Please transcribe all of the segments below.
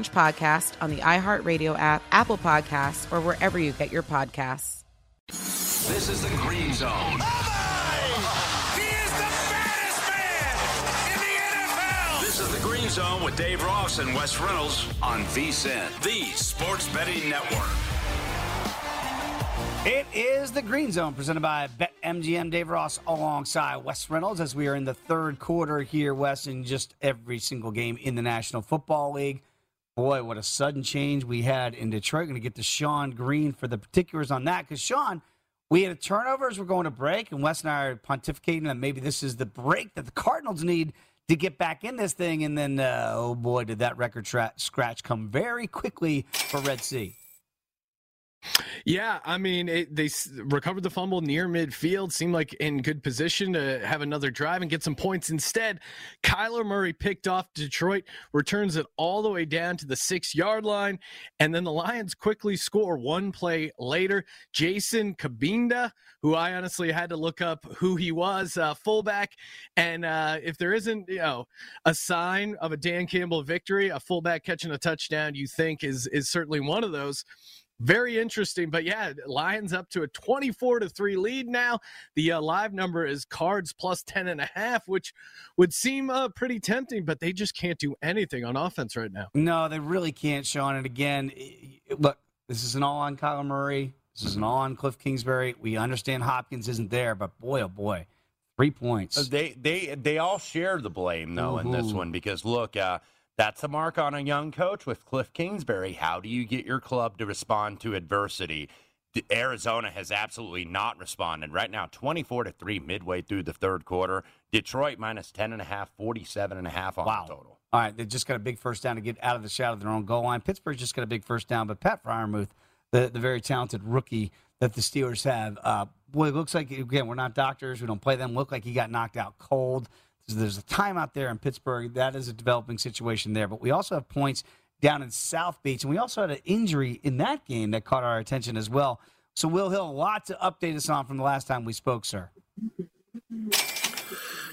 podcast on the iHeartRadio app, Apple Podcasts, or wherever you get your podcasts. This is the Green Zone. Oh he is the baddest man in the NFL. This is the Green Zone with Dave Ross and Wes Reynolds on VSIN, the Sports Betting Network. It is the Green Zone presented by BetMGM. Dave Ross alongside Wes Reynolds as we are in the third quarter here, Wes, in just every single game in the National Football League. Boy, what a sudden change we had in Detroit. Going to get to Sean Green for the particulars on that because, Sean, we had a turnover as we're going to break, and Wes and I are pontificating that maybe this is the break that the Cardinals need to get back in this thing. And then, uh, oh boy, did that record tra- scratch come very quickly for Red Sea. Yeah, I mean, it, they recovered the fumble near midfield, seemed like in good position to have another drive and get some points. Instead, Kyler Murray picked off Detroit, returns it all the way down to the six yard line, and then the Lions quickly score one play later. Jason Cabinda, who I honestly had to look up who he was, uh, fullback, and uh, if there isn't, you know, a sign of a Dan Campbell victory, a fullback catching a touchdown, you think is is certainly one of those very interesting but yeah lions up to a 24 to 3 lead now. The uh, live number is cards plus 10 and a half which would seem uh, pretty tempting but they just can't do anything on offense right now. No they really can't sean and again look this is an all on kyler murray. This is an all on cliff kingsbury. We understand hopkins isn't there but boy oh boy three points. They they they all share the blame though Ooh. in this one because look uh that's a mark on a young coach with Cliff Kingsbury. How do you get your club to respond to adversity? Arizona has absolutely not responded. Right now, 24 to 3 midway through the third quarter. Detroit minus 10 and a half, 47 and a half on wow. the total. All right, they just got a big first down to get out of the shadow of their own goal line. Pittsburgh just got a big first down, but Pat Freiermuth, the, the very talented rookie that the Steelers have, uh, boy, it looks like, again, we're not doctors. We don't play them. Look like he got knocked out cold. There's a timeout there in Pittsburgh. That is a developing situation there. But we also have points down in South Beach, and we also had an injury in that game that caught our attention as well. So, Will Hill, a lot to update us on from the last time we spoke, sir.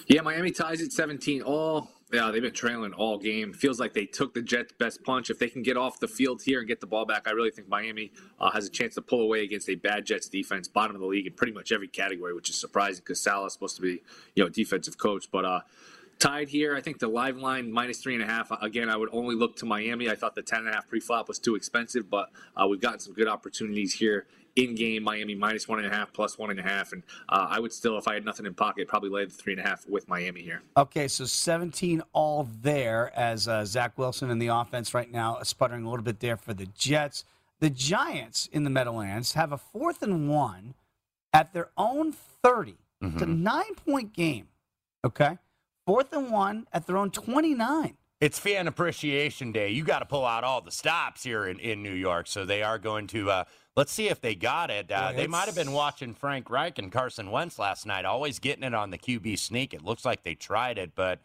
Yeah, Miami ties at 17 all yeah, they've been trailing all game. Feels like they took the Jets' best punch. If they can get off the field here and get the ball back, I really think Miami uh, has a chance to pull away against a bad Jets defense, bottom of the league in pretty much every category, which is surprising because Saleh's supposed to be, you know, defensive coach. But uh, tied here, I think the live line minus three and a half. Again, I would only look to Miami. I thought the ten and a half pre-flop was too expensive, but uh, we've gotten some good opportunities here in game Miami minus one and a half, plus one and a half, and uh, I would still, if I had nothing in pocket, probably lay the three and a half with Miami here. Okay, so 17 all there as uh, Zach Wilson in the offense right now, sputtering a little bit there for the Jets. The Giants in the Meadowlands have a fourth and one at their own 30. Mm-hmm. It's a mm-hmm. nine point game. Okay, fourth and one at their own 29 it's fan appreciation day. You got to pull out all the stops here in, in New York. So they are going to uh, Let's see if they got it. Uh, they might have been watching Frank Reich and Carson Wentz last night, always getting it on the QB sneak. It looks like they tried it, but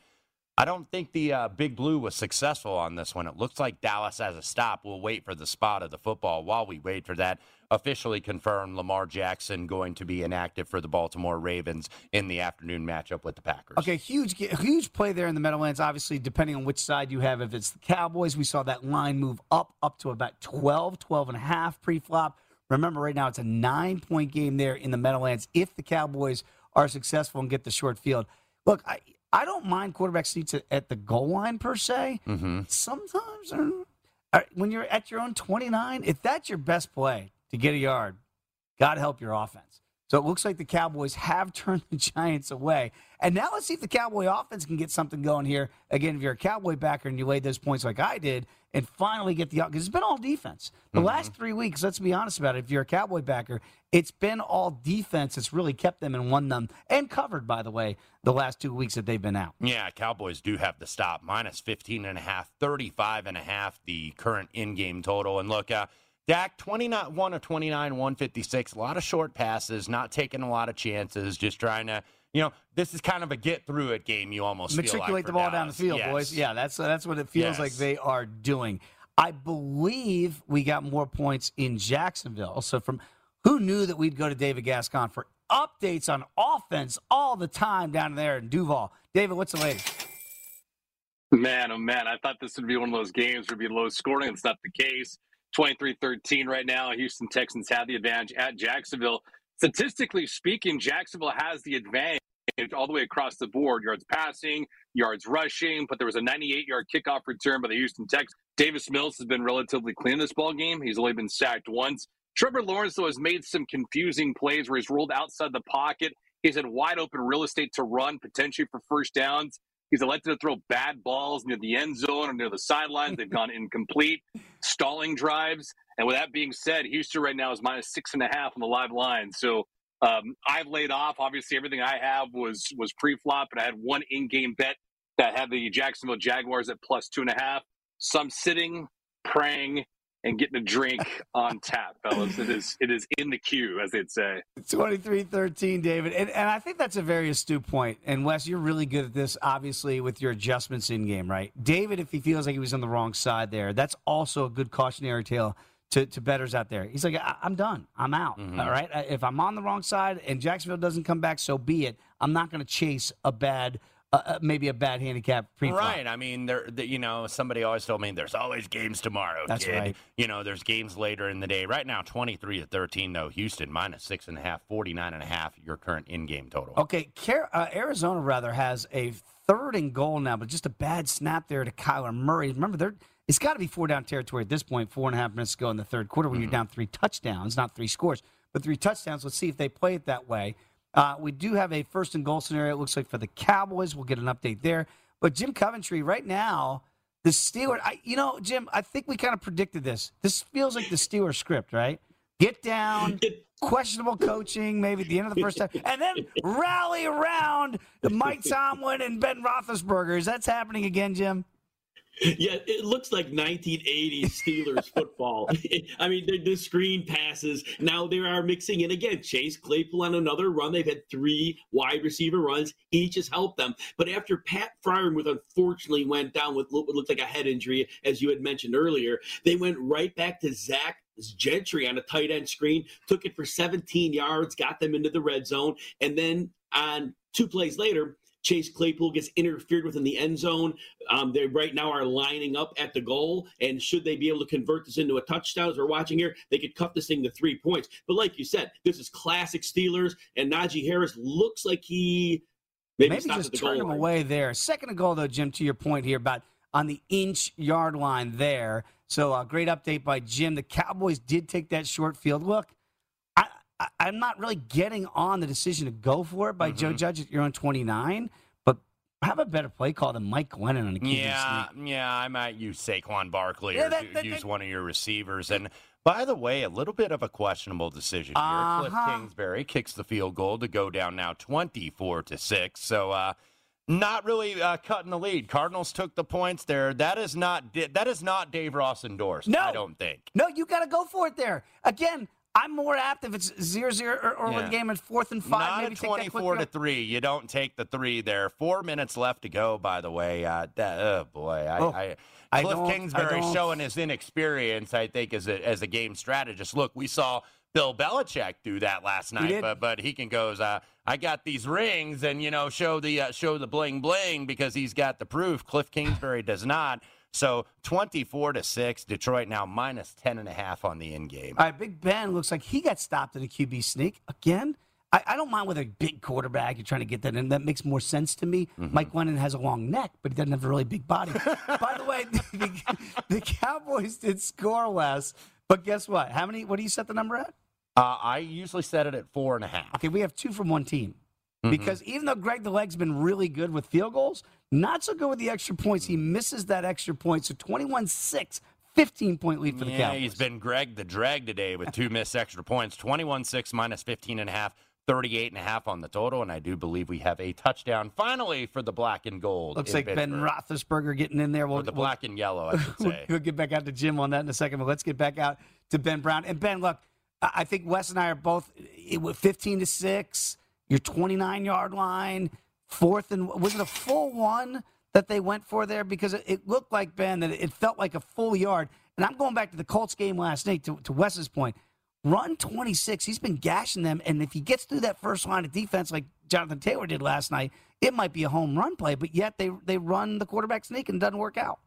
I don't think the uh, Big Blue was successful on this one. It looks like Dallas has a stop. We'll wait for the spot of the football while we wait for that. Officially confirmed Lamar Jackson going to be inactive for the Baltimore Ravens in the afternoon matchup with the Packers. Okay, huge, huge play there in the Meadowlands. Obviously, depending on which side you have. If it's the Cowboys, we saw that line move up, up to about 12, 12 and a half pre-flop. Remember, right now it's a nine point game there in the Meadowlands if the Cowboys are successful and get the short field. Look, I, I don't mind quarterback sneaks at, the goal line per se. Mm-hmm. Sometimes uh, when you're at your own 29, if that's your best play to get a yard, God help your offense. So it looks like the Cowboys have turned the Giants away. And now let's see if the Cowboy offense can get something going here. Again, if you're a Cowboy backer and you laid those points like I did, and finally get the because it's been all defense. The Mm-hmm. last three weeks, let's be honest about it. If you're a Cowboy backer, it's been all defense that's really kept them and won them and covered, by the way, the last two weeks that they've been out. Yeah, Cowboys do have to stop. Minus 15 and a half, 35 and a half, the current in-game total. And look, uh, Dak, 29, 1 of 29, 156. A lot of short passes, not taking a lot of chances, just trying to, you know, this is kind of a get-through-it game, you almost feel like matriculate the ball down the field, Yes. boys. Yeah, that's that's what it feels Yes. like they are doing. I believe we got more points in Jacksonville. So from who knew that we'd go to David Gascon for updates on offense all the time down there in Duval. David, what's the latest? Man, oh man, I thought this would be one of those games where it'd be low scoring. It's not the case. 23 13 right now. Houston Texans have the advantage at Jacksonville. Statistically speaking, Jacksonville has the advantage all the way across the board yards passing, yards rushing, but there was a 98 yard kickoff return by the Houston Texans. Davis Mills has been relatively clean this ball game. He's only been sacked once. Trevor Lawrence, though, has made some confusing plays where he's rolled outside the pocket. He's had wide open real estate to run, potentially for first downs. He's elected to throw bad balls near the end zone or near the sidelines. They've gone incomplete, stalling drives. And with that being said, Houston right now is minus six and a half on the live line. So um, I've laid off. Obviously, everything I have was was pre-flop, and I had one in-game bet that had the Jacksonville Jaguars at plus two and a half. So I'm sitting, praying, and getting a drink on tap, fellas. It is it is in the queue, as they'd say. 23-13, David. And, and I think that's a very astute point. And Wes, you're really good at this, obviously, with your adjustments in game, right? David, if he feels like he was on the wrong side there, that's also a good cautionary tale to, to betters out there. He's like, I, am done. I'm out. Mm-hmm. All right. If I'm on the wrong side and Jacksonville doesn't come back, so be it. I'm not going to chase a bad, uh, maybe a bad handicap pre Right. I mean, there. The, you know, somebody always told me there's always games tomorrow. That's kid. right. You know, there's games later in the day. Right now, 23 to 13, though. Houston minus six and a half, 49 and a half. Your current in-game total. Okay, Car- uh, Arizona rather has a third and goal now, but just a bad snap there to Kyler Murray. Remember, they're it's got to be four down territory at this point. Four and a half minutes ago in the third quarter when you're down three touchdowns, not three scores, but three touchdowns. Let's see if they play it that way. Uh, we do have a first and goal scenario. It looks like for the Cowboys, we'll get an update there. But Jim Coventry, right now, the Steelers. I, you know, Jim, I think we kind of predicted this. This feels like the Steelers script, right? Get down, questionable coaching, maybe at the end of the first half, and then rally around Mike Tomlin and Ben Roethlisberger. That's happening again, Jim. Yeah, it looks like 1980s Steelers football. I mean, the, the screen passes. Now they are mixing in again. Chase Claypool on another run. They've had three wide receiver runs. Each has helped them. But after Pat Freiermuth unfortunately went down with what looked like a head injury, as you had mentioned earlier, they went right back to Zach Gentry on a tight end screen, took it for 17 yards, got them into the red zone, and then on two plays later, Chase Claypool gets interfered with in the end zone. Um, they right now are lining up at the goal, and should they be able to convert this into a touchdown, as we're watching here, they could cut this thing to three points. But like you said, this is classic Steelers, and Najee Harris looks like he maybe, Maybe just turn him line. away there. Second goal, though, Jim, to your point here about on the inch yard line there. So, uh, great update by Jim. The Cowboys did take that short field. Look, I, I'm not really getting on the decision to go for it by Joe Mm-hmm. Judge at your own 29, but have a better play call than Mike Glennon on a Yeah, yeah, I might use Saquon Barkley Yeah, or that- that- use that- one of your receivers. And by the way, a little bit of a questionable decision here. Cliff Uh-huh. Kingsbury kicks the field goal to go down now twenty-four to six. So, uh, not really uh, cutting the lead. Cardinals took the points there. That is not that is not Dave Ross endorsed. No. I don't think. No, you got to go for it there. Again, I'm more apt if it's 0 0 or, or Yeah. the game at fourth and five. Not maybe at take that quick 24 to. 3. You don't take the three there. Four minutes left to go, by the way. Uh, that, oh, boy. I, Oh, I, I Cliff Kingsbury showing his inexperience, I think, as a, as a game strategist. Look, we saw Bill Belichick do that last night, but but he can goes, uh, I got these rings and, you know, show the uh, show the bling bling because he's got the proof. Cliff Kingsbury does not. So 24 to 6, Detroit now minus 10 and a half on the in game. All right, Big Ben looks like he got stopped in a QB sneak again. I, I don't mind with a big quarterback. You're trying to get that in. That makes more sense to me. Mm-hmm. Mike Glennon has a long neck, but he doesn't have a really big body. By the way, the, the Cowboys did score less, but guess what? How many? What do you set the number at? Uh, I usually set it at four and a half. Okay, we have two from one team. Mhm. Because even though Greg the Leg's been really good with field goals, not so good with the extra points. He misses that extra point. So 21 6, 15 point lead for the yeah, Cowboys. he's been Greg the drag today with two missed extra points 21 6 minus 15 and a half. 38 and a half on the total, and I do believe we have a touchdown finally for the black and gold. Looks like Ben. Roethlisberger getting in there. We'll, or the we'll- black and yellow, I should we'll, say. we'll get back out to Jim on that in a second, but let's get back out to Ben Brown. And Ben, look, I think Wes and I are both it 15 to 6, your 29 yard line, fourth and was it a full one that they went for there? Because it, looked like, Ben, that it felt like a full yard. And I'm going back to the Colts game last night to, to Wes's point. Run 26, he's been gashing them. And if he gets through that first line of defense like Jonathan Taylor did last night, it might be a home run play, but yet they, they run the quarterback sneak and it doesn't work out.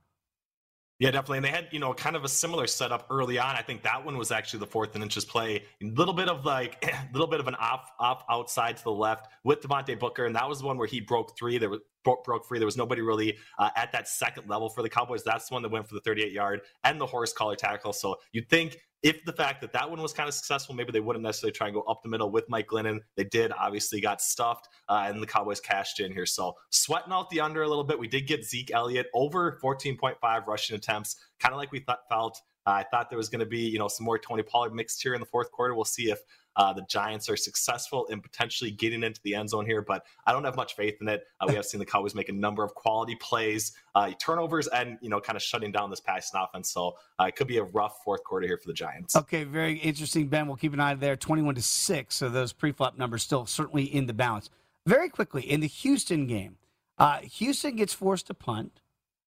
Yeah, definitely. And they had, you know, kind of a similar setup early on. I think that one was actually the fourth and inches play. A little bit of like a little bit of an off off outside to the left with Devontae Booker. And that was the one where he broke three. There was broke, broke free. There was nobody really uh, at that second level for the Cowboys. That's the one that went for the 38 yard and the horse collar tackle. So you'd think if the fact that that one was kind of successful, maybe they wouldn't necessarily try and go up the middle with Mike Glennon. They did, obviously got stuffed, uh, and the Cowboys cashed in here. So sweating out the under a little bit. We did get Zeke Elliott over 14.5 rushing attempts, kind of like we thought, felt. Uh, I thought there was going to be, you know, some more Tony Pollard mixed here in the fourth quarter. We'll see if uh, the Giants are successful in potentially getting into the end zone here, but I don't have much faith in it. Uh, we have seen the Cowboys make a number of quality plays, uh, turnovers, and you know, kind of shutting down this passing offense. So uh, it could be a rough fourth quarter here for the Giants. Okay, very interesting, Ben. We'll keep an eye there. 21 to 6. So those pre-flop numbers still certainly in the balance. Very quickly, in the Houston game, uh, Houston gets forced to punt.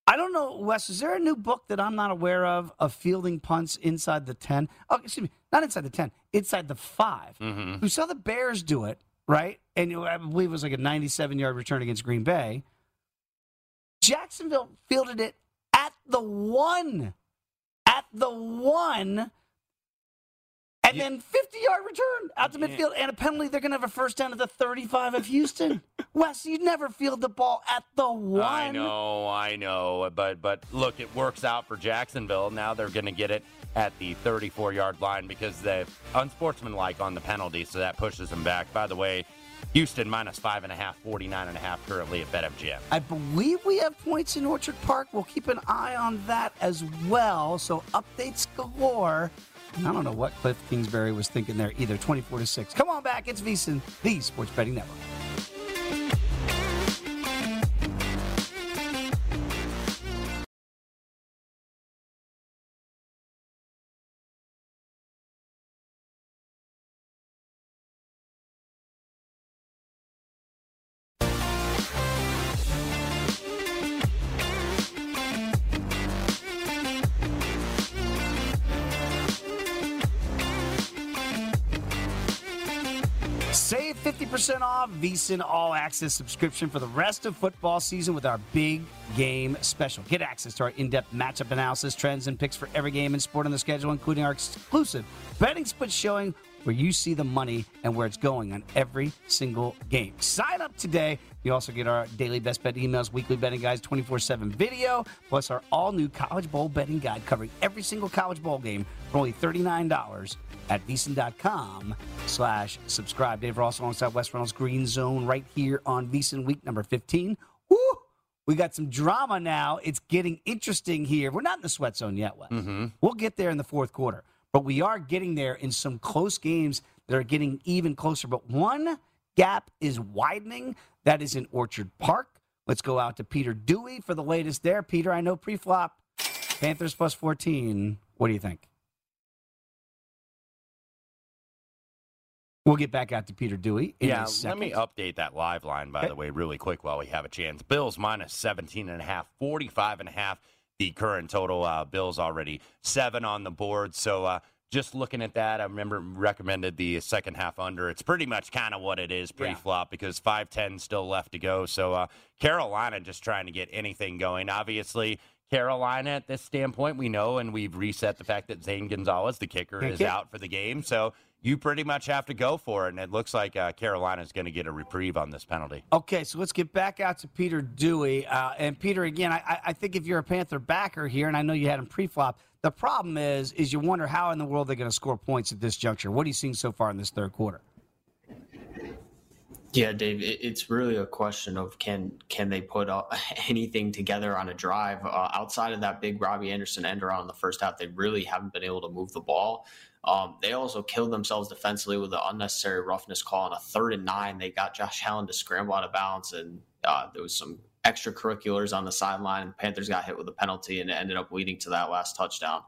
I don't know, Wes, is there a new book that I'm not aware of of fielding punts inside the 10? Oh, excuse me, not inside the 10, inside the 5. Mm-hmm. We saw the Bears do it, right? And I believe it was like a 97 yard return against Green Bay. Jacksonville fielded it at the one. At the one. And then 50 yard return out to midfield and a penalty. They're going to have a first down at the 35 of Houston. Wes, you never field the ball at the one. I know, I know, but but look, it works out for Jacksonville. Now they're going to get it at the 34 yard line because they're unsportsmanlike on the penalty, so that pushes them back. By the way, Houston minus five and a half, 49 and a half currently at BetMGM. I believe we have points in Orchard Park. We'll keep an eye on that as well. So updates galore. And I don't know what Cliff Kingsbury was thinking there either. 24 to 6. Come on back. It's VSIN, the Sports Betting Network. Save 50% off VSIN All Access subscription for the rest of football season with our big game special. Get access to our in depth matchup analysis, trends, and picks for every game and sport on the schedule, including our exclusive betting split showing where you see the money and where it's going on every single game. Sign up today. You also get our daily best bet emails, weekly betting guides, 24 7 video, plus our all new College Bowl betting guide covering every single College Bowl game for only $39 at VSIN.com slash subscribe. Dave Ross alongside Wes Reynolds Green Zone right here on VSIN week number 15. Woo! We got some drama now. It's getting interesting here. We're not in the sweat zone yet, Wes. Mm-hmm. We'll get there in the fourth quarter, but we are getting there in some close games that are getting even closer. But one gap is widening. That is in Orchard Park. Let's go out to Peter Dewey for the latest there. Peter, I know pre-flop. Panthers plus 14. What do you think? We'll get back out to Peter Dewey in yeah, a second. let me update that live line, by the way, really quick while we have a chance. Bills minus 17 and a half, 45 and a half. The current total, uh, Bills already seven on the board. So uh, just looking at that, I remember recommended the second half under. It's pretty much kind of what it is pre-flop because 5-10 still left to go. So uh, Carolina just trying to get anything going. Obviously, Carolina at this standpoint. We know, and we've reset the fact that Zane Gonzalez, the kicker, Can't is out for the game. So you pretty much have to go for it. And it looks like uh, is going to get a reprieve on this penalty. Okay, so let's get back out to Peter Dewey. Uh, and Peter, again, I, I- I think if you're a Panther backer here, and I know you had him pre-flop, the problem is, is you wonder how in the world they're going to score points at this juncture. What are you seeing so far in this third quarter? Yeah, Dave, it's really a question of can can they put uh, anything together on a drive uh, outside of that big Robbie Anderson end around in the first half. They really haven't been able to move the ball. Um, they also killed themselves defensively with an unnecessary roughness call on a third and nine. They got Josh Allen to scramble out of bounds, and uh, there was some extracurriculars on the sideline. Panthers got hit with a penalty, and it ended up leading to that last touchdown.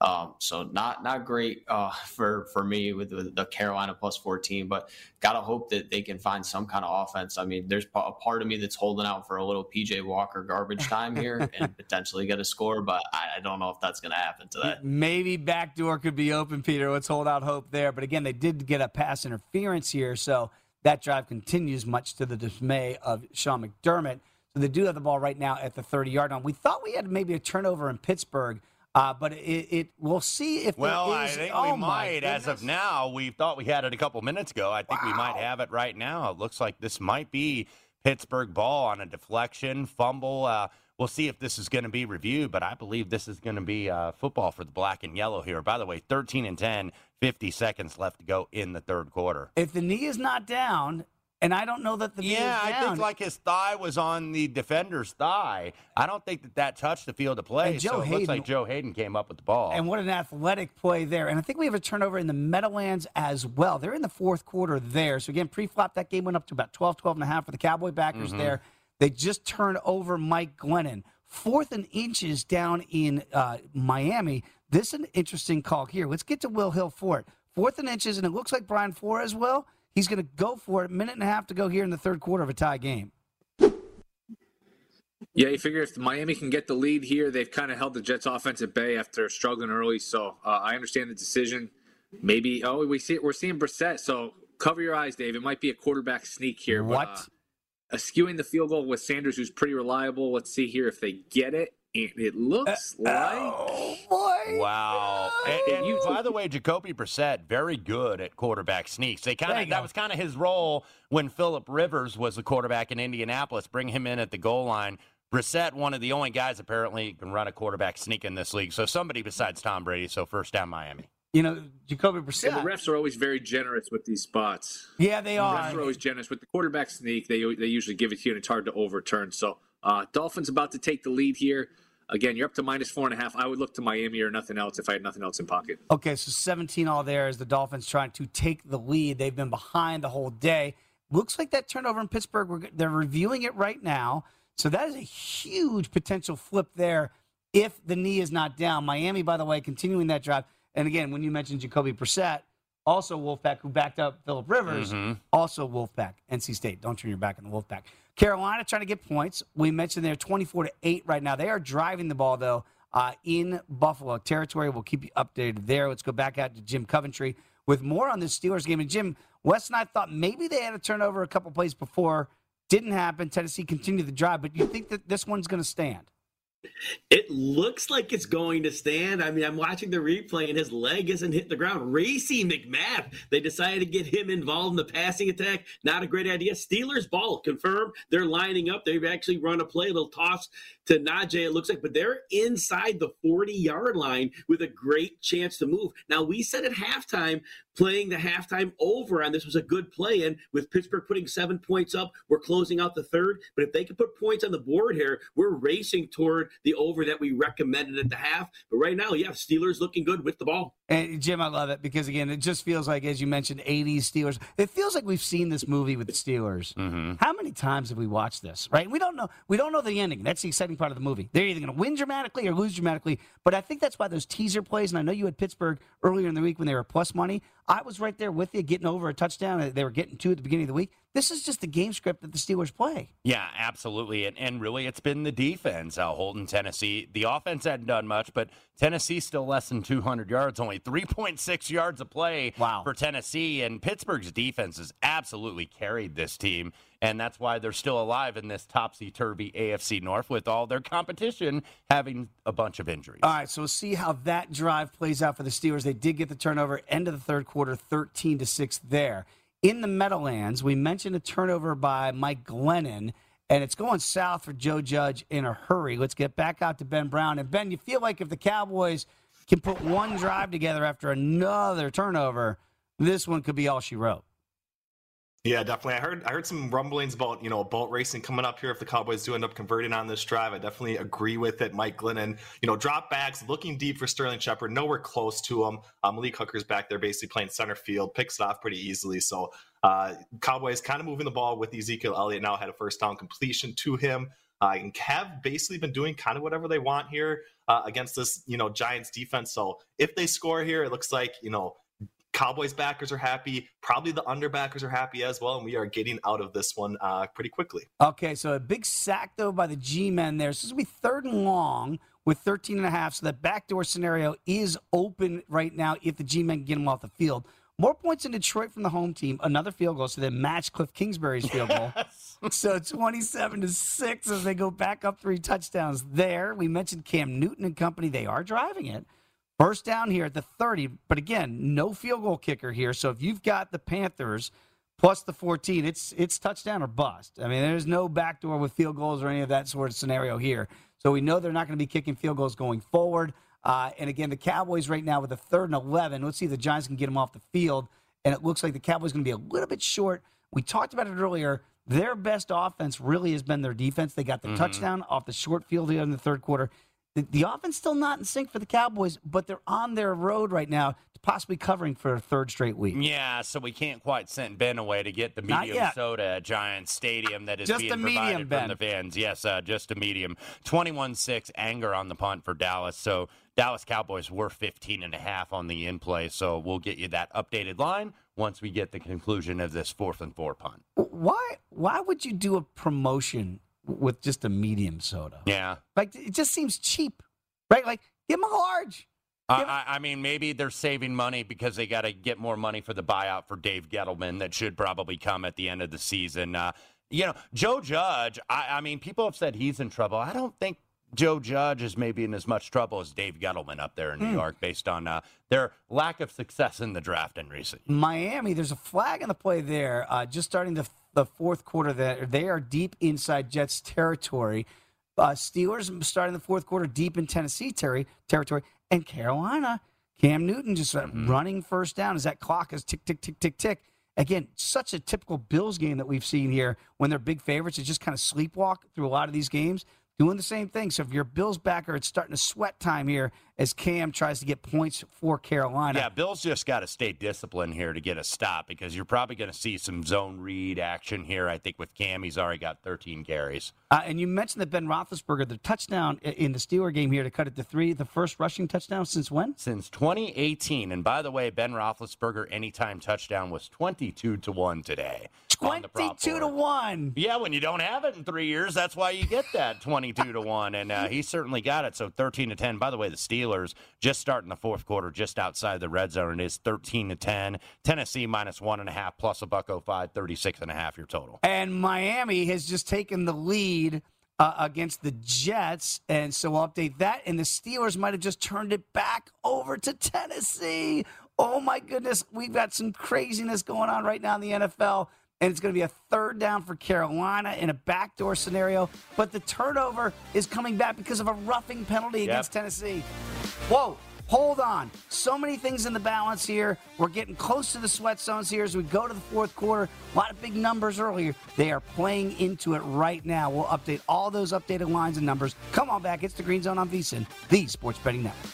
Um, so not not great uh, for for me with the, the Carolina plus 14, but gotta hope that they can find some kind of offense. I mean, there's a part of me that's holding out for a little PJ Walker garbage time here and potentially get a score, but I, I don't know if that's going to happen today. Maybe backdoor could be open, Peter. Let's hold out hope there. But again, they did get a pass interference here, so that drive continues, much to the dismay of Sean McDermott. So they do have the ball right now at the 30 yard line. We thought we had maybe a turnover in Pittsburgh, uh, but it, it we'll see if Well, I think oh we might. As of now, we thought we had it a couple minutes ago. I think we might have it right now. It looks like this might be Pittsburgh ball on a deflection, fumble. Uh, we'll see if this is going to be reviewed, but I believe this is going to be uh, football for the black and yellow here. By the way, 13 and 10, 50 seconds left to go in the third quarter. If the knee is not down, and I don't know that the Yeah, I think like his thigh was on the defender's thigh. I don't think that that touched the field of play. And Joe so it looks like Joe Haden came up with the ball. And what an athletic play there. And I think we have a turnover in the Meadowlands as well. They're in the fourth quarter there. So again, pre-flop, that game went up to about 12, 12 and a half for the Cowboy backers Mhm. there. They just turned over Mike Glennon. Fourth and inches down in uh, Miami. This is an interesting call here. Let's get to Will Hill for it. Fourth and inches, and it looks like Brian Flores will. He's going to go for it. A minute and a half to go here in the third quarter of a tie game. Yeah, you figure if Miami can get the lead here, they've kind of held the Jets' offense at bay after struggling early. So uh, I understand the decision. Maybe oh we see we're seeing Brissett. So cover your eyes, Dave. It might be a quarterback sneak here. but, What? uh, skewing the field goal with Sanders, who's pretty reliable. Let's see here if they get it. And it looks Uh, like oh, boy. Wow. And, and you, by the way, Jacoby Brissett, very good at quarterback sneaks. They kind of that was kind of his role when Philip Rivers was the quarterback in Indianapolis. Bring him in at the goal line. Brissett, one of the only guys apparently can run a quarterback sneak in this league. So somebody besides Tom Brady. So first down Miami. You know, Jacoby Brissett. and the refs are always very generous with these spots. yeah, they The are. refs are always generous with the quarterback sneak. They they usually give it to you, and it's hard to overturn. So uh, Dolphins about to take the lead here. Again, you're up to minus four and a half. I would look to Miami or nothing else if I had nothing else in pocket. Okay, so 17 all there as the Dolphins trying to take the lead. They've been behind the whole day. Looks like that turnover in Pittsburgh, they're reviewing it right now. So that is a huge potential flip there if the knee is not down. Miami, by the way, continuing that drive. And again, when you mentioned Jacoby Brissett, also Wolfpack, who backed up Philip Rivers, Mhm. also Wolfpack, NC State. Don't turn your back on the Wolfpack. Carolina trying to get points. We mentioned they're 24 to 8 right now. They are driving the ball, though, uh, in Buffalo territory. We'll keep you updated there. Let's go back out to Jim Coventry with more on this Steelers game. And Jim, Wes and I thought maybe they had a turnover a couple plays before. Didn't happen. Tennessee continued the drive, but you think that this one's going to stand? It looks like it's going to stand. I mean, I'm watching the replay and his leg isn't hit the ground. Racey McMath, they decided to get him involved in the passing attack. Not a great idea. Steelers ball confirmed. They're lining up. They've actually run a play, little toss to Najee, it looks like, but they're inside the 40 yard line with a great chance to move. Now, we said at halftime, playing the halftime over on this was a good play. And with Pittsburgh putting seven points up, we're closing out the third. But if they can put points on the board here, we're racing toward the over that we recommended at the half. But right now, yeah, Steelers looking good with the ball. And Jim, I love it because again, it just feels like, as you mentioned, '80s Steelers. It feels like we've seen this movie with the Steelers. Mm-hmm. How many times have we watched this? Right? We don't know. We don't know the ending. That's the exciting part of the movie. They're either going to win dramatically or lose dramatically. But I think that's why those teaser plays. And I know you had Pittsburgh earlier in the week when they were plus money. I was right there with you, getting over a touchdown. They were getting two at the beginning of the week. This is just the game script that the Steelers play. Yeah, absolutely. And, and really, it's been the defense uh, holding Tennessee. The offense hadn't done much, but Tennessee's still less than 200 yards, only 3.6 yards of play Wow. for Tennessee. And Pittsburgh's defense has absolutely carried this team. And that's why they're still alive in this topsy turvy AFC North with all their competition having a bunch of injuries. All right, so we'll see how that drive plays out for the Steelers. They did get the turnover end of the third quarter, 13 to 6 there. In the Meadowlands, we mentioned a turnover by Mike Glennon, and it's going south for Joe Judge in a hurry. Let's get back out to Ben Brown. And Ben, you feel like if the Cowboys can put one drive together after another turnover, this one could be all she wrote. Yeah, definitely. I heard I heard some rumblings about you know boat racing coming up here if the Cowboys do end up converting on this drive. I definitely agree with it. Mike Glennon, you know, drop backs, looking deep for Sterling Shepard, nowhere close to him. Um, Malik Hooker's back there, basically playing center field, picks it off pretty easily. So uh, Cowboys kind of moving the ball with Ezekiel Elliott now had a first down completion to him. Uh, and have basically been doing kind of whatever they want here uh, against this, you know, Giants defense. So if they score here, it looks like you know Cowboys backers are happy. Probably the underbackers are happy as well. And we are getting out of this one uh, pretty quickly. Okay, so a big sack, though, by the G men there. So this will be third and long with 13 and a half. So that backdoor scenario is open right now if the G men get them off the field. More points in Detroit from the home team. Another field goal, so they match Cliff Kingsbury's field goal. so 27 to 6 as they go back up three touchdowns there. We mentioned Cam Newton and company. They are driving it. First down here at the 30, but again, no field goal kicker here. So if you've got the Panthers plus the 14, it's it's touchdown or bust. I mean, there's no backdoor with field goals or any of that sort of scenario here. So we know they're not going to be kicking field goals going forward. Uh, and again, the Cowboys right now with a third and 11. Let's see if the Giants can get them off the field. And it looks like the Cowboys going to be a little bit short. We talked about it earlier. Their best offense really has been their defense. They got the mm-hmm. touchdown off the short field here in the third quarter. The, the offense still not in sync for the Cowboys, but they're on their road right now to possibly covering for a third straight week. Yeah, so we can't quite send Ben away to get the medium soda at Giants Stadium that is just being medium, provided ben. from the fans. Yes, uh, just a medium. 21-6 anger on the punt for Dallas. So Dallas Cowboys were 15 and a half on the in play. So we'll get you that updated line once we get the conclusion of this fourth and four punt. Why why would you do a promotion with just a medium soda. Yeah. Like it just seems cheap, right? Like give them a large. Uh, I, I, mean, maybe they're saving money because they got to get more money for the buyout for Dave Gettleman that should probably come at the end of the season. Uh, you know, Joe Judge, I, I, mean, people have said he's in trouble. I don't think Joe Judge is maybe in as much trouble as Dave Gettleman up there in New mm. York based on uh, their lack of success in the draft in recent years. Miami, there's a flag in the play there, uh, just starting to the fourth quarter that they are deep inside Jets territory. Uh, Steelers starting the fourth quarter deep in Tennessee ter- territory, and Carolina, Cam Newton just mm-hmm. running first down as that clock is tick, tick, tick, tick, tick. Again, such a typical Bills game that we've seen here when they're big favorites. It just kind of sleepwalk through a lot of these games doing the same thing. So if you're Bills backer, it's starting to sweat time here as Cam tries to get points for Carolina. Yeah, Bills just got to stay disciplined here to get a stop because you're probably going to see some zone read action here. I think with Cam, he's already got 13 carries. Uh, and you mentioned that Ben Roethlisberger, the touchdown in the Steeler game here to cut it to three, the first rushing touchdown since when? Since 2018. And by the way, Ben Roethlisberger anytime touchdown was 22 to one today. 22 to 1. Yeah, when you don't have it in three years, that's why you get that 22 to 1. And uh, he certainly got it. So 13 to 10. By the way, the Steelers just starting the fourth quarter just outside the red zone. It is 13 to 10. Tennessee minus one and a half plus a buck 05, 36 and a half your total. And Miami has just taken the lead. Uh, against the Jets. And so we'll update that. And the Steelers might have just turned it back over to Tennessee. Oh my goodness. We've got some craziness going on right now in the NFL and it's going to be a third down for Carolina in a backdoor scenario. But the turnover is coming back because of a roughing penalty yep. against Tennessee. Whoa, hold on. So many things in the balance here. We're getting close to the sweat zones here as we go to the fourth quarter. A lot of big numbers earlier. They are playing into it right now. We'll update all those updated lines and numbers. Come on back. It's the Green Zone on VSIN, the Sports Betting Network.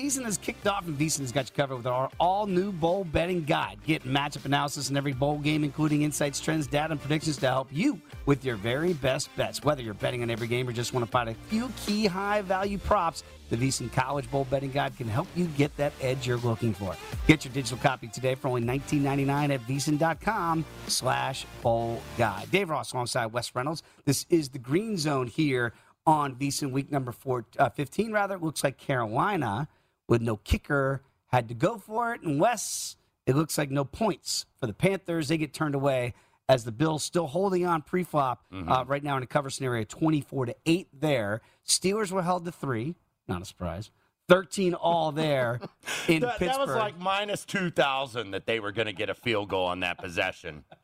Season has kicked off, and VSiN's got you covered with our all new bowl betting guide. Get matchup analysis in every bowl game, including insights, trends, data, and predictions to help you with your very best bets. Whether you're betting on every game or just want to find a few key high value props, the VSiN College Bowl Betting Guide can help you get that edge you're looking for. Get your digital copy today for only $19.99 at VSiN.com slash bowl guide. Dave Ross alongside Wes Reynolds. This is the Green Zone here on VSiN week number four, uh, 15, rather. It looks like Carolina, with no kicker, had to go for it. And Wes, it looks like no points for the Panthers. They get turned away as the Bills still holding on pre-flop Mm-hmm. uh, right now in a cover scenario, 24 to 8 there. Steelers were held to three. Not a surprise. 13 all there in that, Pittsburgh. that was like minus 2,000 that they were going to get a field goal on that possession.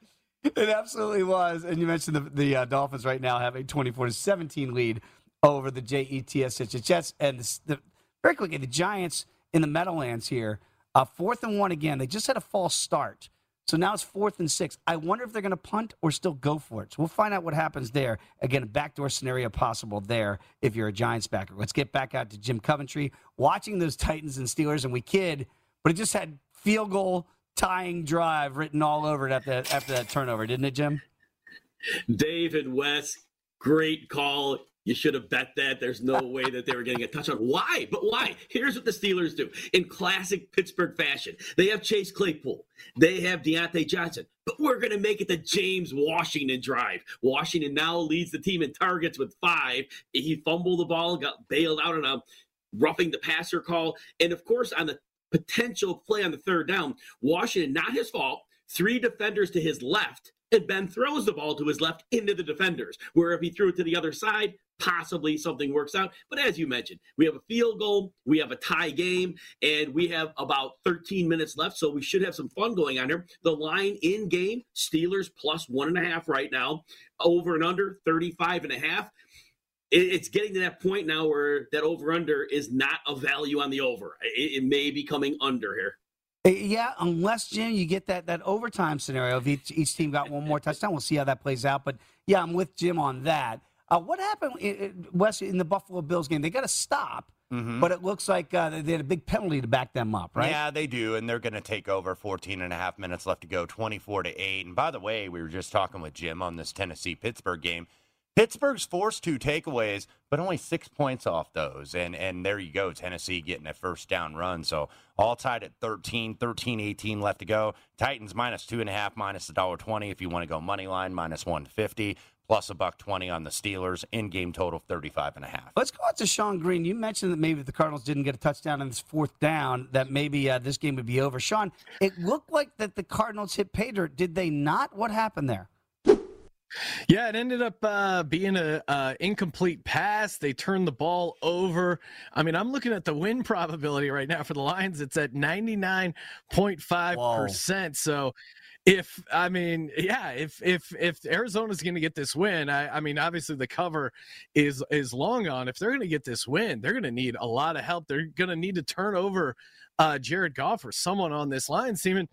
It absolutely was. And you mentioned the, the uh, Dolphins right now have a 24 to 17 lead over the Jets Jets. And the, the, very quickly, the Giants in the Meadowlands here, uh, fourth and one again. They just had a false start. So now it's fourth and six. I wonder if they're going to punt or still go for it. So we'll find out what happens there. Again, a backdoor scenario possible there if you're a Giants backer. Let's get back out to Jim Coventry watching those Titans and Steelers, and we kid, but it just had field goal tying drive written all over it after that, after that turnover, didn't it, Jim? David West, great call. You should have bet that. There's no way that they were getting a touchdown. Why? But why? Here's what the Steelers do in classic Pittsburgh fashion. They have Chase Claypool. They have Diontae Johnson. But we're going to make it the James Washington drive. Washington now leads the team in targets with five. He fumbled the ball, got bailed out on a roughing the passer call. And of course, on the potential play on the third down, Washington, not his fault, three defenders to his left, and Ben throws the ball to his left into the defenders. Where if he threw it to the other side, possibly something works out. But as you mentioned, we have a field goal, we have a tie game, and we have about 13 minutes left. So we should have some fun going on here. The line in game, Steelers plus one and a half right now, over and under 35 and a half. It's getting to that point now where that over under is not a value on the over. It, it may be coming under here. Yeah, unless Jim, you get that that overtime scenario. If each, each team got one more touchdown, we'll see how that plays out. But yeah, I'm with Jim on that. Uh, what happened, in, in- Wes, in the Buffalo Bills game? They got to stop, Mhm. but it looks like uh, they had a big penalty to back them up, right? Yeah, they do, and they're going to take over 14 and a half minutes left to go, 24 to 8. And by the way, we were just talking with Jim on this Tennessee Pittsburgh game. Pittsburgh's forced two takeaways, but only six points off those. And and there you go, Tennessee getting a first down run. So all tied at 13, 13, 18 left to go. Titans minus two and a half, minus a dollar twenty if you want to go money line, minus 150, plus a buck 20 on the Steelers. In game total 35 and a half. Let's go out to Sean Green. You mentioned that maybe the Cardinals didn't get a touchdown on this fourth down, that maybe uh, this game would be over. Sean, it looked like that the Cardinals hit dirt. Did they not? What happened there? Yeah, it ended up uh, being a uh, incomplete pass. They turned the ball over. I mean, I'm looking at the win probability right now for the Lions. It's at 99.5 percent. So, if I mean, yeah, if if if Arizona's going to get this win, I, I mean, obviously the cover is is long on. If they're going to get this win, they're going to need a lot of help. They're going to need to turn over uh, Jared Goff or someone on this line. Seaman,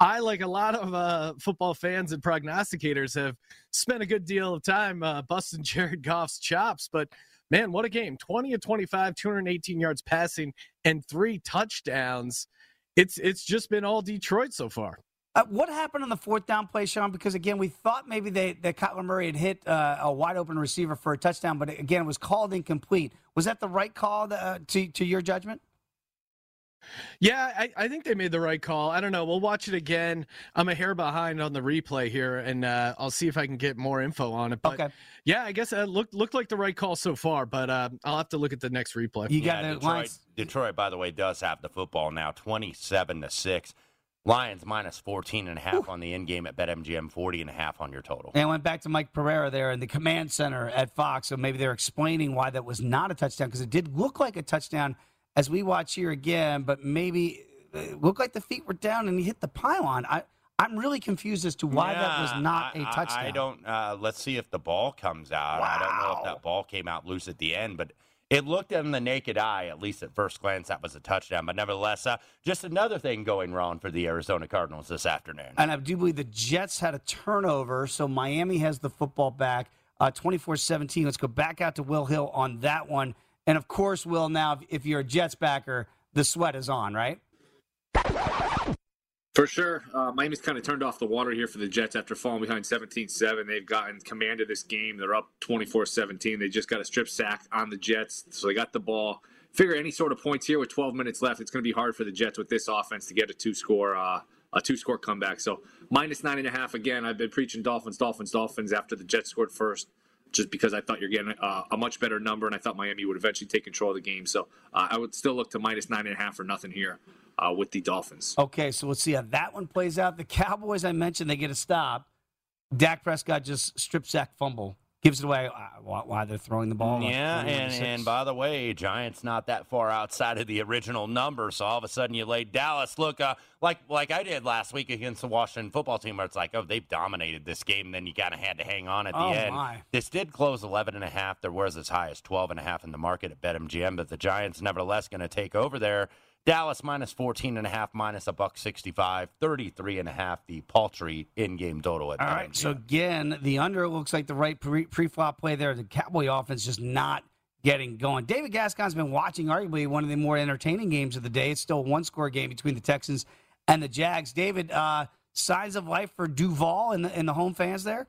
I like a lot of uh, football fans and prognosticators have spent a good deal of time uh, busting Jared Goff's chops, but man, what a game! Twenty of twenty-five, two hundred eighteen yards passing, and three touchdowns. It's it's just been all Detroit so far. Uh, what happened on the fourth down play, Sean? Because again, we thought maybe they, that Kyler Murray had hit uh, a wide open receiver for a touchdown, but again, it was called incomplete. Was that the right call uh, to to your judgment? Yeah, I, I think they made the right call. I don't know. We'll watch it again. I'm a hair behind on the replay here, and uh, I'll see if I can get more info on it. But Okay. yeah, I guess it looked looked like the right call so far, but uh, I'll have to look at the next replay. You got yeah, Detroit, Detroit, by the way, does have the football now, twenty-seven to six. Lions minus 14 and a half on the end game at BetMGM, 40 and a half on your total. And I went back to Mike Pereira there in the command center at Fox, so maybe they're explaining why that was not a touchdown because it did look like a touchdown as we watch here again, but maybe it looked like the feet were down and he hit the pylon. I I'm really confused as to why that was not I- a touchdown. I, don't. Uh, let's see if the ball comes out. Wow. I don't know if that ball came out loose at the end, but it looked in the naked eye, at least at first glance, that was a touchdown. But nevertheless, uh, just another thing going wrong for the Arizona Cardinals this afternoon. And I do believe the Jets had a turnover, so Miami has the football back. Uh, 24-17. Let's go back out to Will Hill on that one. And of course, Will, now, if you're a Jets backer, the sweat is on, right? For sure. Uh, Miami's kind of turned off the water here for the Jets after falling behind 17 7. They've gotten command of this game. They're up 24 17. They just got a strip sack on the Jets, so they got the ball. Figure any sort of points here with 12 minutes left. It's going to be hard for the Jets with this offense to get a two score. Uh, a two score comeback. So minus nine and a half again. I've been preaching Dolphins, Dolphins, Dolphins after the Jets scored first, just because I thought you're getting uh, a much better number, and I thought Miami would eventually take control of the game. So uh, I would still look to minus nine and a half or nothing here uh, with the Dolphins. Okay, so let's see how that one plays out. The Cowboys, I mentioned, they get a stop. Dak Prescott just strip sack fumble. Gives it away uh, why they're throwing the ball. Yeah, and, and by the way, Giants not that far outside of the original number. So all of a sudden you lay Dallas. Look, uh, like like I did last week against the Washington football team, where it's like, oh, they've dominated this game. And then you kind of had to hang on at the Oh, end. my. This did close 11 and a half. There was as high as 12 and a half in the market at BetMGM, but the Giants nevertheless going to take over there. Dallas minus 14 and a half, minus a buck 65, 33 and a half, the paltry in-game total at All BetMGM. So again, the under looks like the right pre- pre-flop play there. The Cowboy offense just not getting going. David Gascon's been watching arguably one of the more entertaining games of the day. It's still a one-score game between the Texans and the Jags. David, uh, signs of life for Duval and the, and the home fans there.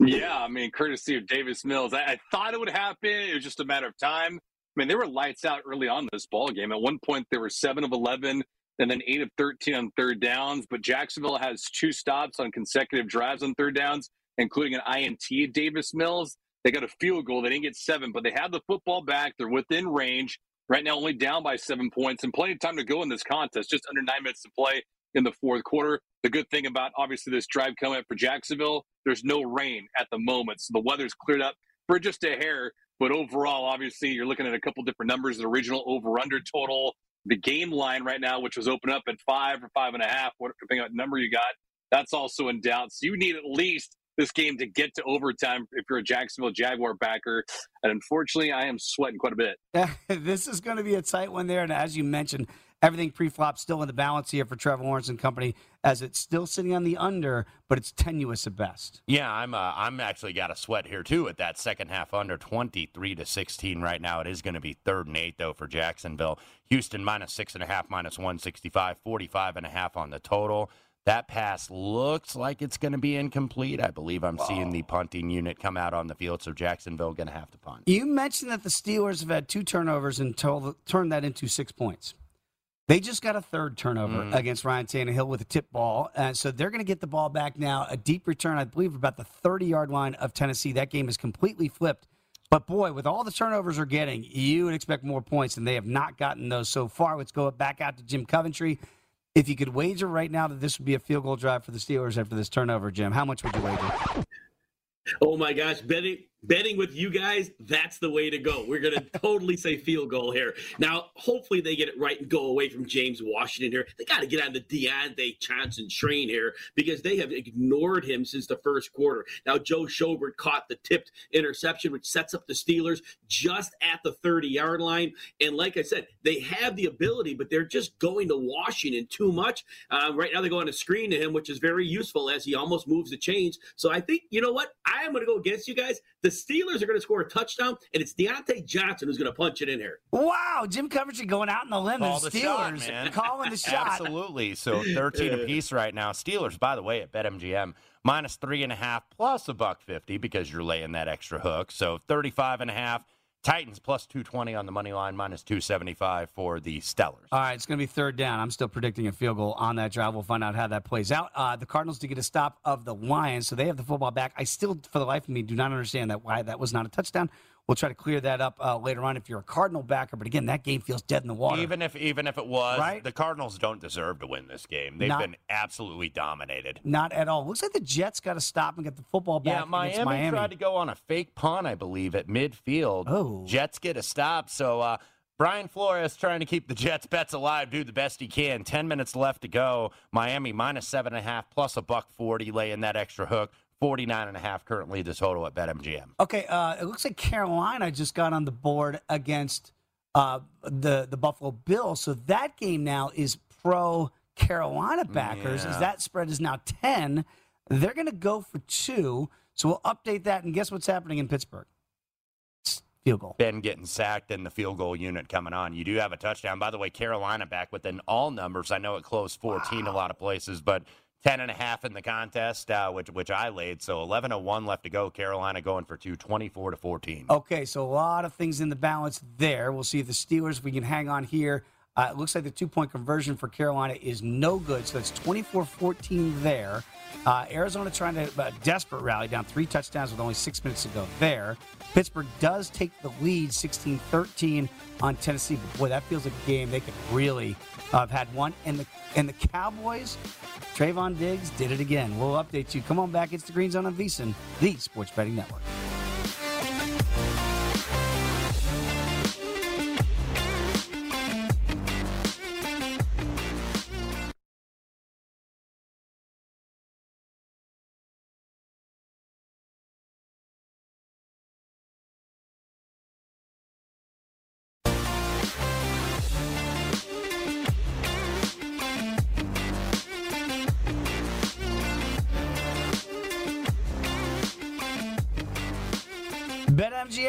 Yeah, I mean, courtesy of Davis Mills. I, I thought it would happen. It was just a matter of time. I mean, they were lights out early on this ball game. At one point, they were seven of eleven, and then eight of thirteen on third downs. But Jacksonville has two stops on consecutive drives on third downs, including an INT at Davis Mills. They got a field goal. They didn't get seven, but they have the football back. They're within range. Right now, only down by seven points and plenty of time to go in this contest. Just under nine minutes to play in the fourth quarter. The good thing about obviously this drive coming up for Jacksonville, there's no rain at the moment. So the weather's cleared up for just a hair. But overall, obviously, you're looking at a couple different numbers. The original over under total, the game line right now, which was open up at five or five and a half, depending on what number you got, that's also in doubt. So you need at least this game to get to overtime if you're a Jacksonville Jaguar backer. And unfortunately, I am sweating quite a bit. this is going to be a tight one there. And as you mentioned, everything pre-flop still in the balance here for Trevor Lawrence and company, as it's still sitting on the under, but it's tenuous at best. Yeah, I'm. Uh, I'm actually got a sweat here too at that second half under 23 to 16 right now. It is going to be third and eight though for Jacksonville. Houston minus six and a half, minus 165, 45 and a half on the total. That pass looks like it's going to be incomplete. I believe I'm seeing the punting unit come out on the field, so Jacksonville going to have to punt. You mentioned that the Steelers have had two turnovers and told, turned that into six points. They just got a third turnover Mm. against Ryan Tannehill with a tip ball. Uh, so they're going to get the ball back now. A deep return, I believe, about the 30 yard line of Tennessee. That game is completely flipped. But boy, with all the turnovers they're getting, you would expect more points, and they have not gotten those so far. Let's go back out to Jim Coventry. If you could wager right now that this would be a field goal drive for the Steelers after this turnover, Jim, how much would you wager? Oh my gosh, betting betting with you guys, that's the way to go. We're gonna totally say field goal here. Now, hopefully they get it right and go away from James Washington here. They gotta get on the Diontae Johnson train here because they have ignored him since the first quarter. Now Joe Schobert caught the tipped interception, which sets up the Steelers just at the 30-yard line. And like I said, they have the ability, but they're just going to Washington too much. Uh, right now they go on a screen to him, which is very useful as he almost moves the chains. So I think, you know what? I am going to go against you guys. The Steelers are going to score a touchdown, and it's Diontae Johnson who's going to punch it in here. Wow, Jim Coventry going out in the limb. Call the the shot, Steelers man. calling the shot. Absolutely. So 13 apiece right now. Steelers, by the way, at BetMGM, minus three and a half plus a buck 50 because you're laying that extra hook. So 35 and a half. Titans plus 220 on the money line, minus 275 for the Steelers. All right, it's going to be third down. I'm still predicting a field goal on that drive. We'll find out how that plays out. Uh, the Cardinals to get a stop of the Lions, so they have the football back. I still, for the life of me, do not understand that why that was not a touchdown. We'll try to clear that up uh, later on if you're a Cardinal backer. But again, that game feels dead in the water. Even if even if it was, Right? the Cardinals don't deserve to win this game. They've Not- been absolutely dominated. Not at all. Looks like the Jets got to stop and get the football back Yeah, Miami, Miami. tried to go on a fake punt, I believe, at midfield. Oh. Jets get a stop. So uh, Brian Flores trying to keep the Jets bets alive, do the best he can. Ten minutes left to go. Miami minus seven and a half plus a buck forty, laying that extra hook. 49 and a half currently the total at BetMGM. Okay, uh, it looks like Carolina just got on the board against uh, the the Buffalo Bills. So that game now is pro Carolina backers. Yeah. As that spread is now ten, they're going to go for two. So we'll update that. And guess what's happening in Pittsburgh? It's field goal. Ben getting sacked and the field goal unit coming on. You do have a touchdown. By the way, Carolina back within all numbers. I know it closed 14 wow. a lot of places, but 10 and a half in the contest, uh, which which I laid. So 11:01 left to go. Carolina going for two, 24 to 14. Okay, so a lot of things in the balance there. We'll see if the Steelers if we can hang on here. Uh, it looks like the two point conversion for Carolina is no good, so it's 24-14 there. Uh, Arizona trying to uh, desperate rally down three touchdowns with only six minutes to go there. Pittsburgh does take the lead 16 13 on Tennessee. But boy, that feels like a game they could really uh, have had one. And the, and the Cowboys, Trevon Diggs did it again. We'll update you. Come on back. It's the Green Zone on VSIN, the Sports Betting Network.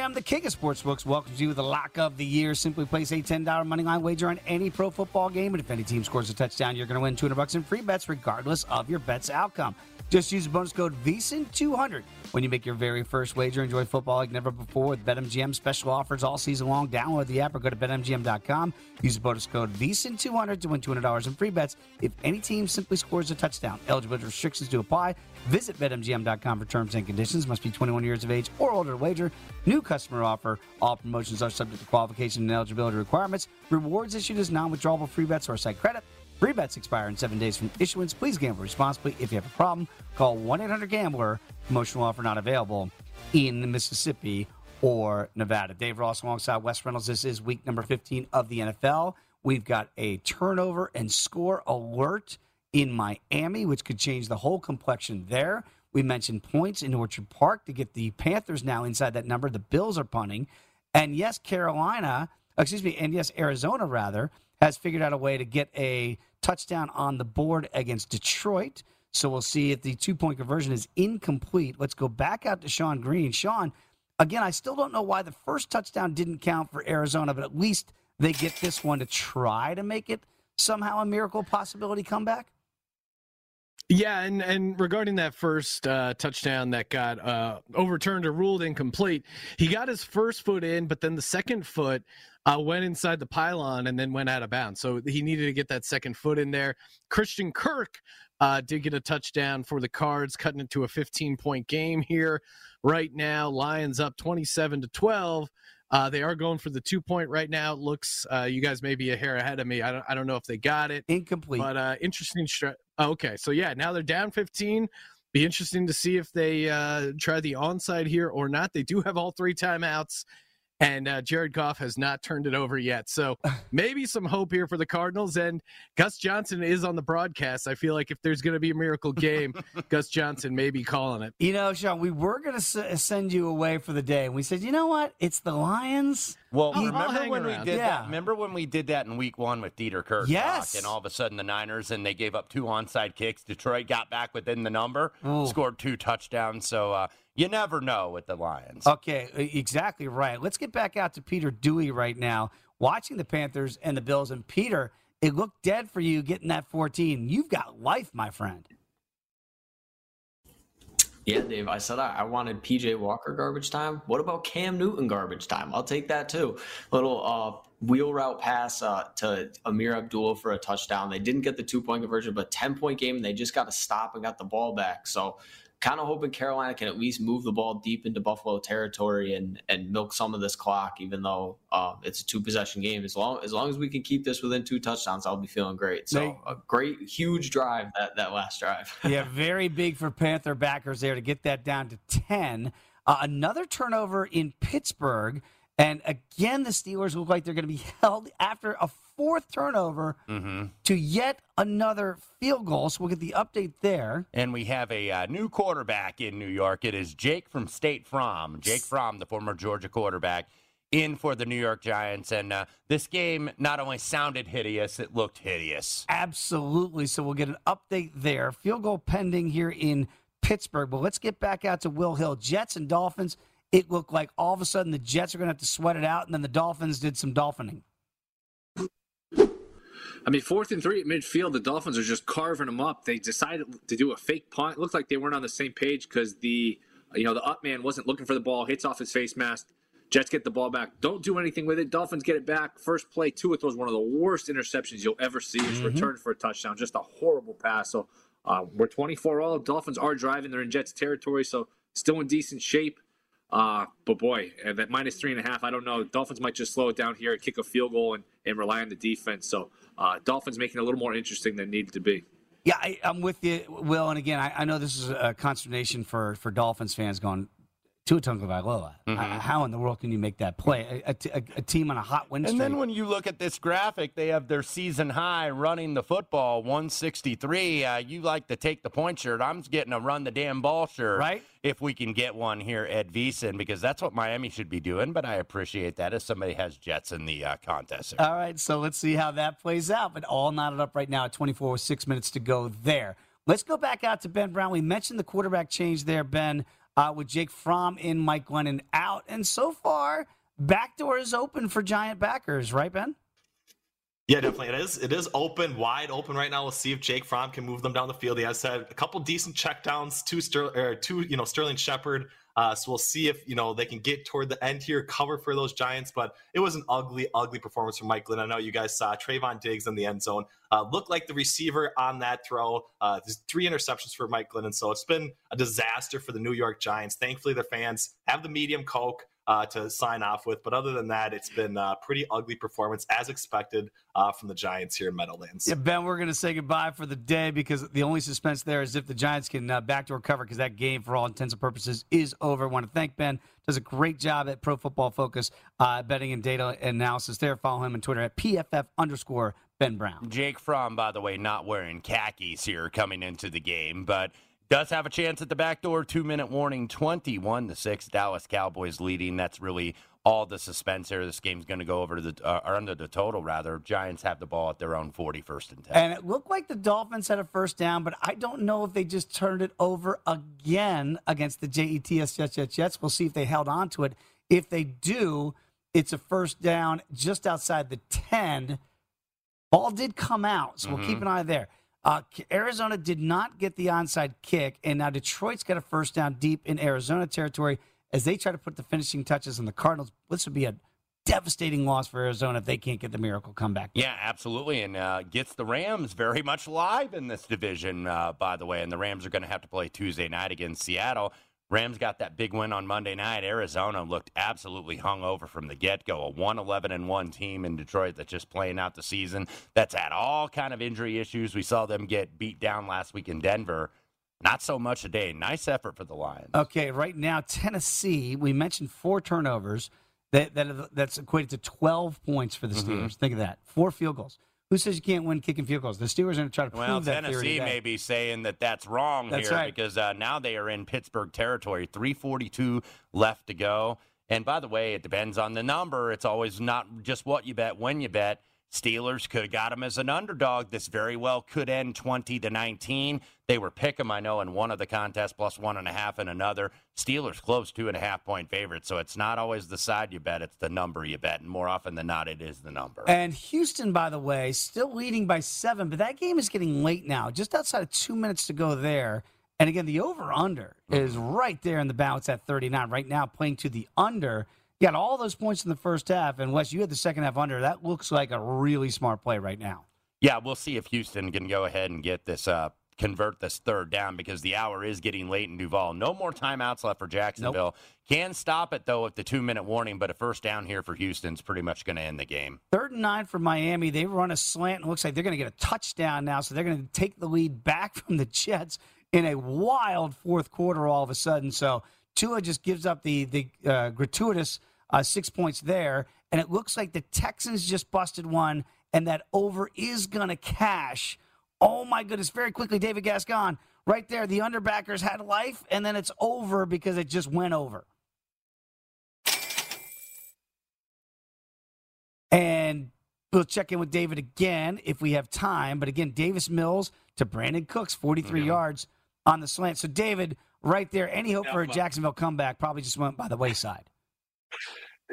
BetMGM, the king of sportsbooks, welcomes you to the lock of the year. Simply place a $10 money line wager on any pro football game, and if any team scores a touchdown, you're going to win 200 bucks in free bets, regardless of your bet's outcome. Just use the bonus code VSIN200 when you make your very first wager. Enjoy football like never before with BetMGM. Special offers all season long. Download the app or go to BetMGM.com. Use the bonus code VSIN200 to win $200 in free bets if any team simply scores a touchdown. Eligibility restrictions do apply. Visit BetMGM.com for terms and conditions. Must be 21 years of age or older to wager. New customer offer. All promotions are subject to qualification and eligibility requirements. Rewards issued as non-withdrawable free bets or site credit. Free bets expire in seven days from issuance. Please gamble responsibly. If you have a problem, call 1 800 Gambler. Promotional offer not available in Mississippi or Nevada. Dave Ross alongside Wes Reynolds. This is week number 15 of the NFL. We've got a turnover and score alert in Miami, which could change the whole complexion there. We mentioned points in Orchard Park to get the Panthers now inside that number. The Bills are punting. And yes, Carolina, excuse me, and yes, Arizona rather, has figured out a way to get a touchdown on the board against Detroit. So we'll see if the two point conversion is incomplete. Let's go back out to Sean Green. Sean, again, I still don't know why the first touchdown didn't count for Arizona, but at least they get this one to try to make it somehow a miracle possibility comeback. Yeah, and and regarding that first uh, touchdown that got uh, overturned or ruled incomplete, he got his first foot in, but then the second foot uh, went inside the pylon and then went out of bounds. So he needed to get that second foot in there. Christian Kirk uh, did get a touchdown for the Cards, cutting it to a 15 point game here right now. Lions up 27 to 12. Uh, they are going for the two point right now. It looks uh, you guys may be a hair ahead of me. I don't I don't know if they got it incomplete, but uh, interesting. Stri- okay, so yeah, now they're down 15. Be interesting to see if they uh, try the onside here or not. They do have all three timeouts and uh, Jared Goff has not turned it over yet. So maybe some hope here for the Cardinals. And Gus Johnson is on the broadcast. I feel like if there's going to be a miracle game, Gus Johnson may be calling it. You know, Sean, we were going to s- send you away for the day, and we said, you know what? It's the Lions. Well, oh, remember when around. we did yeah. that? Remember when we did that in Week One with Dieter Kirk? Yes. And all of a sudden, the Niners and they gave up two onside kicks. Detroit got back within the number, Ooh. scored two touchdowns. So uh, you never know with the Lions. Okay, exactly right. Let's get back out to Peter Dewey right now, watching the Panthers and the Bills. And Peter, it looked dead for you getting that 14. You've got life, my friend. Yeah, Dave. I said I, I, wanted PJ Walker garbage time. What about Cam Newton garbage time? I'll take that too. Little uh, wheel route pass uh, to Ameer Abdullah for a touchdown. They didn't get the two point conversion, but 10 point game. And they just got to stop and got the ball back. So kind of hoping Carolina can at least move the ball deep into Buffalo territory and and milk some of this clock, even though uh, it's a two possession game. As long as long as we can keep this within two touchdowns, I'll be feeling great. So a great, huge drive that that last drive. yeah, very big for Panther backers there to get that down to ten. Uh, another turnover in Pittsburgh. And again, the Steelers look like they're going to be held after a fourth turnover mm-hmm. to yet another field goal. So we'll get the update there. And we have a uh, new quarterback in New York. It is Jake from State From. Jake Fromm, the former Georgia quarterback, in for the New York Giants. And uh, this game not only sounded hideous, it looked hideous. Absolutely. So we'll get an update there. Field goal pending here in Pittsburgh. But let's get back out to Will Hill. Jets and Dolphins it looked like all of a sudden the Jets are going to have to sweat it out, and then the Dolphins did some dolphining. I mean, fourth and three at midfield, the Dolphins are just carving them up. They decided to do a fake punt. It looked like they weren't on the same page because the you know the up man wasn't looking for the ball, hits off his face mask. Jets get the ball back. Don't do anything with it. Dolphins get it back. First play, two Tua throws one of the worst interceptions you'll ever see. It's Mhm. returned for a touchdown. Just a horrible pass. So uh, we're 24 all. Dolphins are driving. They're in Jets territory, so still in decent shape. Uh, but boy, at that minus three and a half, I don't know. Dolphins might just slow it down here, kick a field goal, and, and rely on the defense. So uh, Dolphins making a little more interesting than needed to be. Yeah, I, I'm with you, Will. And again, I, I know this is a consternation for, for Dolphins fans going, Tua Tagovailoa. Mhm. Uh, how in the world can you make that play? A, a t- a- a team on a hot win And then when you look at this graphic, they have their season high running the football, 163. Uh, you like to take the point shirt. I'm getting a run the damn ball shirt. Right. If we can get one here at VSIN, because that's what Miami should be doing. But I appreciate that as somebody has Jets in the uh, contest. All right, so let's see how that plays out. But all knotted up right now at 24 with six minutes to go there. Let's go back out to Ben Brown. We mentioned the quarterback change there, Ben, uh, with Jake Fromm in, Mike Glennon out. And so far, backdoor is open for Giant backers, right, Ben? Yeah, definitely. It is. It is open, wide open right now. We'll see if Jake Fromm can move them down the field. He has had a couple decent checkdowns, two Ster- or two, you know, Sterling Shepard. Uh, so we'll see if you know they can get toward the end here, cover for those Giants. But it was an ugly, ugly performance from Mike Glenn. I know you guys saw Trevon Diggs in the end zone. Uh, looked like the receiver on that throw. Uh, there's three interceptions for Mike Glenn, and so it's been a disaster for the New York Giants. Thankfully, their fans have the medium coke uh, to sign off with. But other than that, it's been a pretty ugly performance as expected uh, from the Giants here in Meadowlands. Yeah, Ben, we're going to say goodbye for the day because the only suspense there is if the Giants can uh, backdoor cover because that game, for all intents and purposes, is over. I want to thank Ben. Does a great job at Pro Football Focus uh, betting and data analysis there. Follow him on Twitter at PFF underscore Ben Brown. Jake Fromm, by the way, not wearing khakis here coming into the game, but does have a chance at the back door. Two minute warning, 21 to 6. Dallas Cowboys leading. That's really all the suspense here. This game's going to go over to the, uh, or under the total, rather. Giants have the ball at their own 41st and 10. And it looked like the Dolphins had a first down, but I don't know if they just turned it over again against the JETS Jets, Jets, Jets. We'll see if they held on to it. If they do, it's a first down just outside the 10. Ball did come out, so we'll keep an eye there. Uh, Arizona did not get the onside kick, and now Detroit's got a first down deep in Arizona territory as they try to put the finishing touches on the Cardinals. This would be a devastating loss for Arizona if they can't get the miracle comeback. Yeah, absolutely. And uh, gets the Rams very much live in this division, uh, by the way. And the Rams are going to have to play Tuesday night against Seattle. Rams got that big win on Monday night. Arizona looked absolutely hung over from the get go. A 1 11 and 1 team in Detroit that's just playing out the season. That's had all kind of injury issues. We saw them get beat down last week in Denver. Not so much today. Nice effort for the Lions. Okay, right now Tennessee. We mentioned four turnovers. That, that that's equated to twelve points for the Mm-hmm. Steelers. Think of that. Four field goals. Who says you can't win kicking field goals? The Steelers are going to try to prove Well, that Tennessee may be saying that that's wrong That's here right. because uh, now they are in Pittsburgh territory. 342 left to go. And by the way, it depends on the number. It's always not just what you bet, when you bet. Steelers could have got them as an underdog. This very well could end 20 to 19. They were pick pick 'em, I know, in one of the contests, plus one and a half in another. Steelers close two and a half point favorite. So it's not always the side you bet, it's the number you bet. And more often than not, it is the number. And Houston, by the way, still leading by seven, but that game is getting late now. Just outside of two minutes to go there. And again, the over under mm-hmm. is right there in the balance at 39. Right now, playing to the under. You got all those points in the first half, and Wes, you had the second half under. That looks like a really smart play right now. Yeah, we'll see if Houston can go ahead and get this uh convert this third down because the hour is getting late in Duval. No more timeouts left for Jacksonville. Can stop it though with the two minute warning, but a first down here for Houston's pretty much going to end the game. Third and nine for Miami. They run a slant. and It looks like they're going to get a touchdown now, so they're going to take the lead back from the Jets in a wild fourth quarter all of a sudden. So Tua just gives up the the uh, gratuitous uh, six points there, and it looks like the Texans just busted one, and that over is going to cash. Oh my goodness! Very quickly, David Gascon, right there. The underbackers had life, and then it's over because it just went over. And we'll check in with David again if we have time. But again, Davis Mills to Brandin Cooks, 43 yards on the slant. So, David, right there. Any hope for a Jacksonville comeback probably just went by the wayside.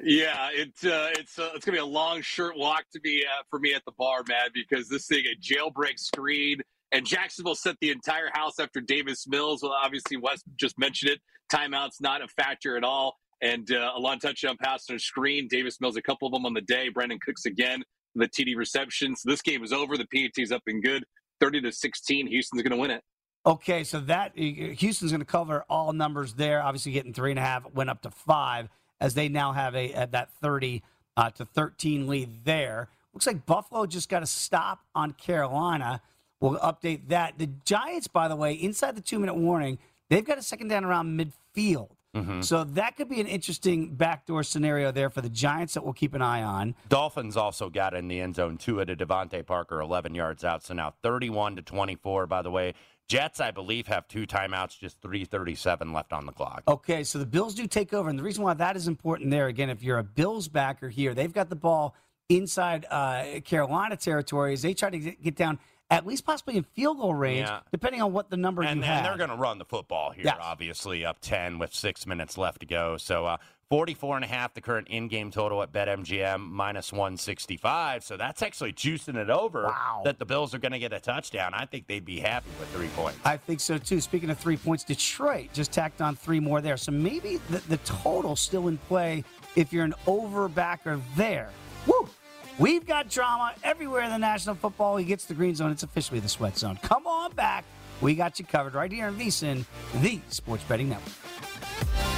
Yeah, it's uh, it's uh, it's gonna be a long, short walk to be uh, for me at the bar, man, because this thing a jailbreak screen and Jacksonville set the entire house after Davis Mills. Well, obviously Wes just mentioned it. Timeouts not a factor at all, and uh, a long touchdown pass on a screen. Davis Mills a couple of them on the day. Brandin Cooks again the TD receptions. So this game is over. The PAT's up and good, thirty to sixteen. Houston's gonna win it. Okay, so that Houston's going to cover all numbers there. Obviously, getting three and a half went up to five as they now have a, that thirty uh, to thirteen lead there. Looks like Buffalo just got a stop on Carolina. We'll update that. The Giants, by the way, inside the two minute warning, they've got a second down around midfield. Mhm. So that could be an interesting backdoor scenario there for the Giants that we'll keep an eye on. Dolphins also got in the end zone two at a DeVante Parker, 11 yards out. So now 31 to 24. By the way, Jets, I believe, have two timeouts, just 3:37 left on the clock. Okay, so the Bills do take over, and the reason why that is important there, again, if you're a Bills backer here, they've got the ball inside uh, Carolina territory as they try to get down at least possibly in field goal range, Yeah. depending on what the number and, you and have. they're going to run the football here, Yes. obviously, up 10 with six minutes left to go. So uh, 44 and a half, the current in-game total at BetMGM, minus 165. So that's actually juicing it over that the Bills are going to get a touchdown. I think they'd be happy with three points. I think so too. Speaking of three points, Detroit just tacked on three more there. So maybe the, the total still in play if you're an over backer there. Woo! We've got drama everywhere in the National Football League. It's the Green Zone. It's officially the Sweat Zone. Come on back. We got you covered right here in VSIN, the Sports Betting Network.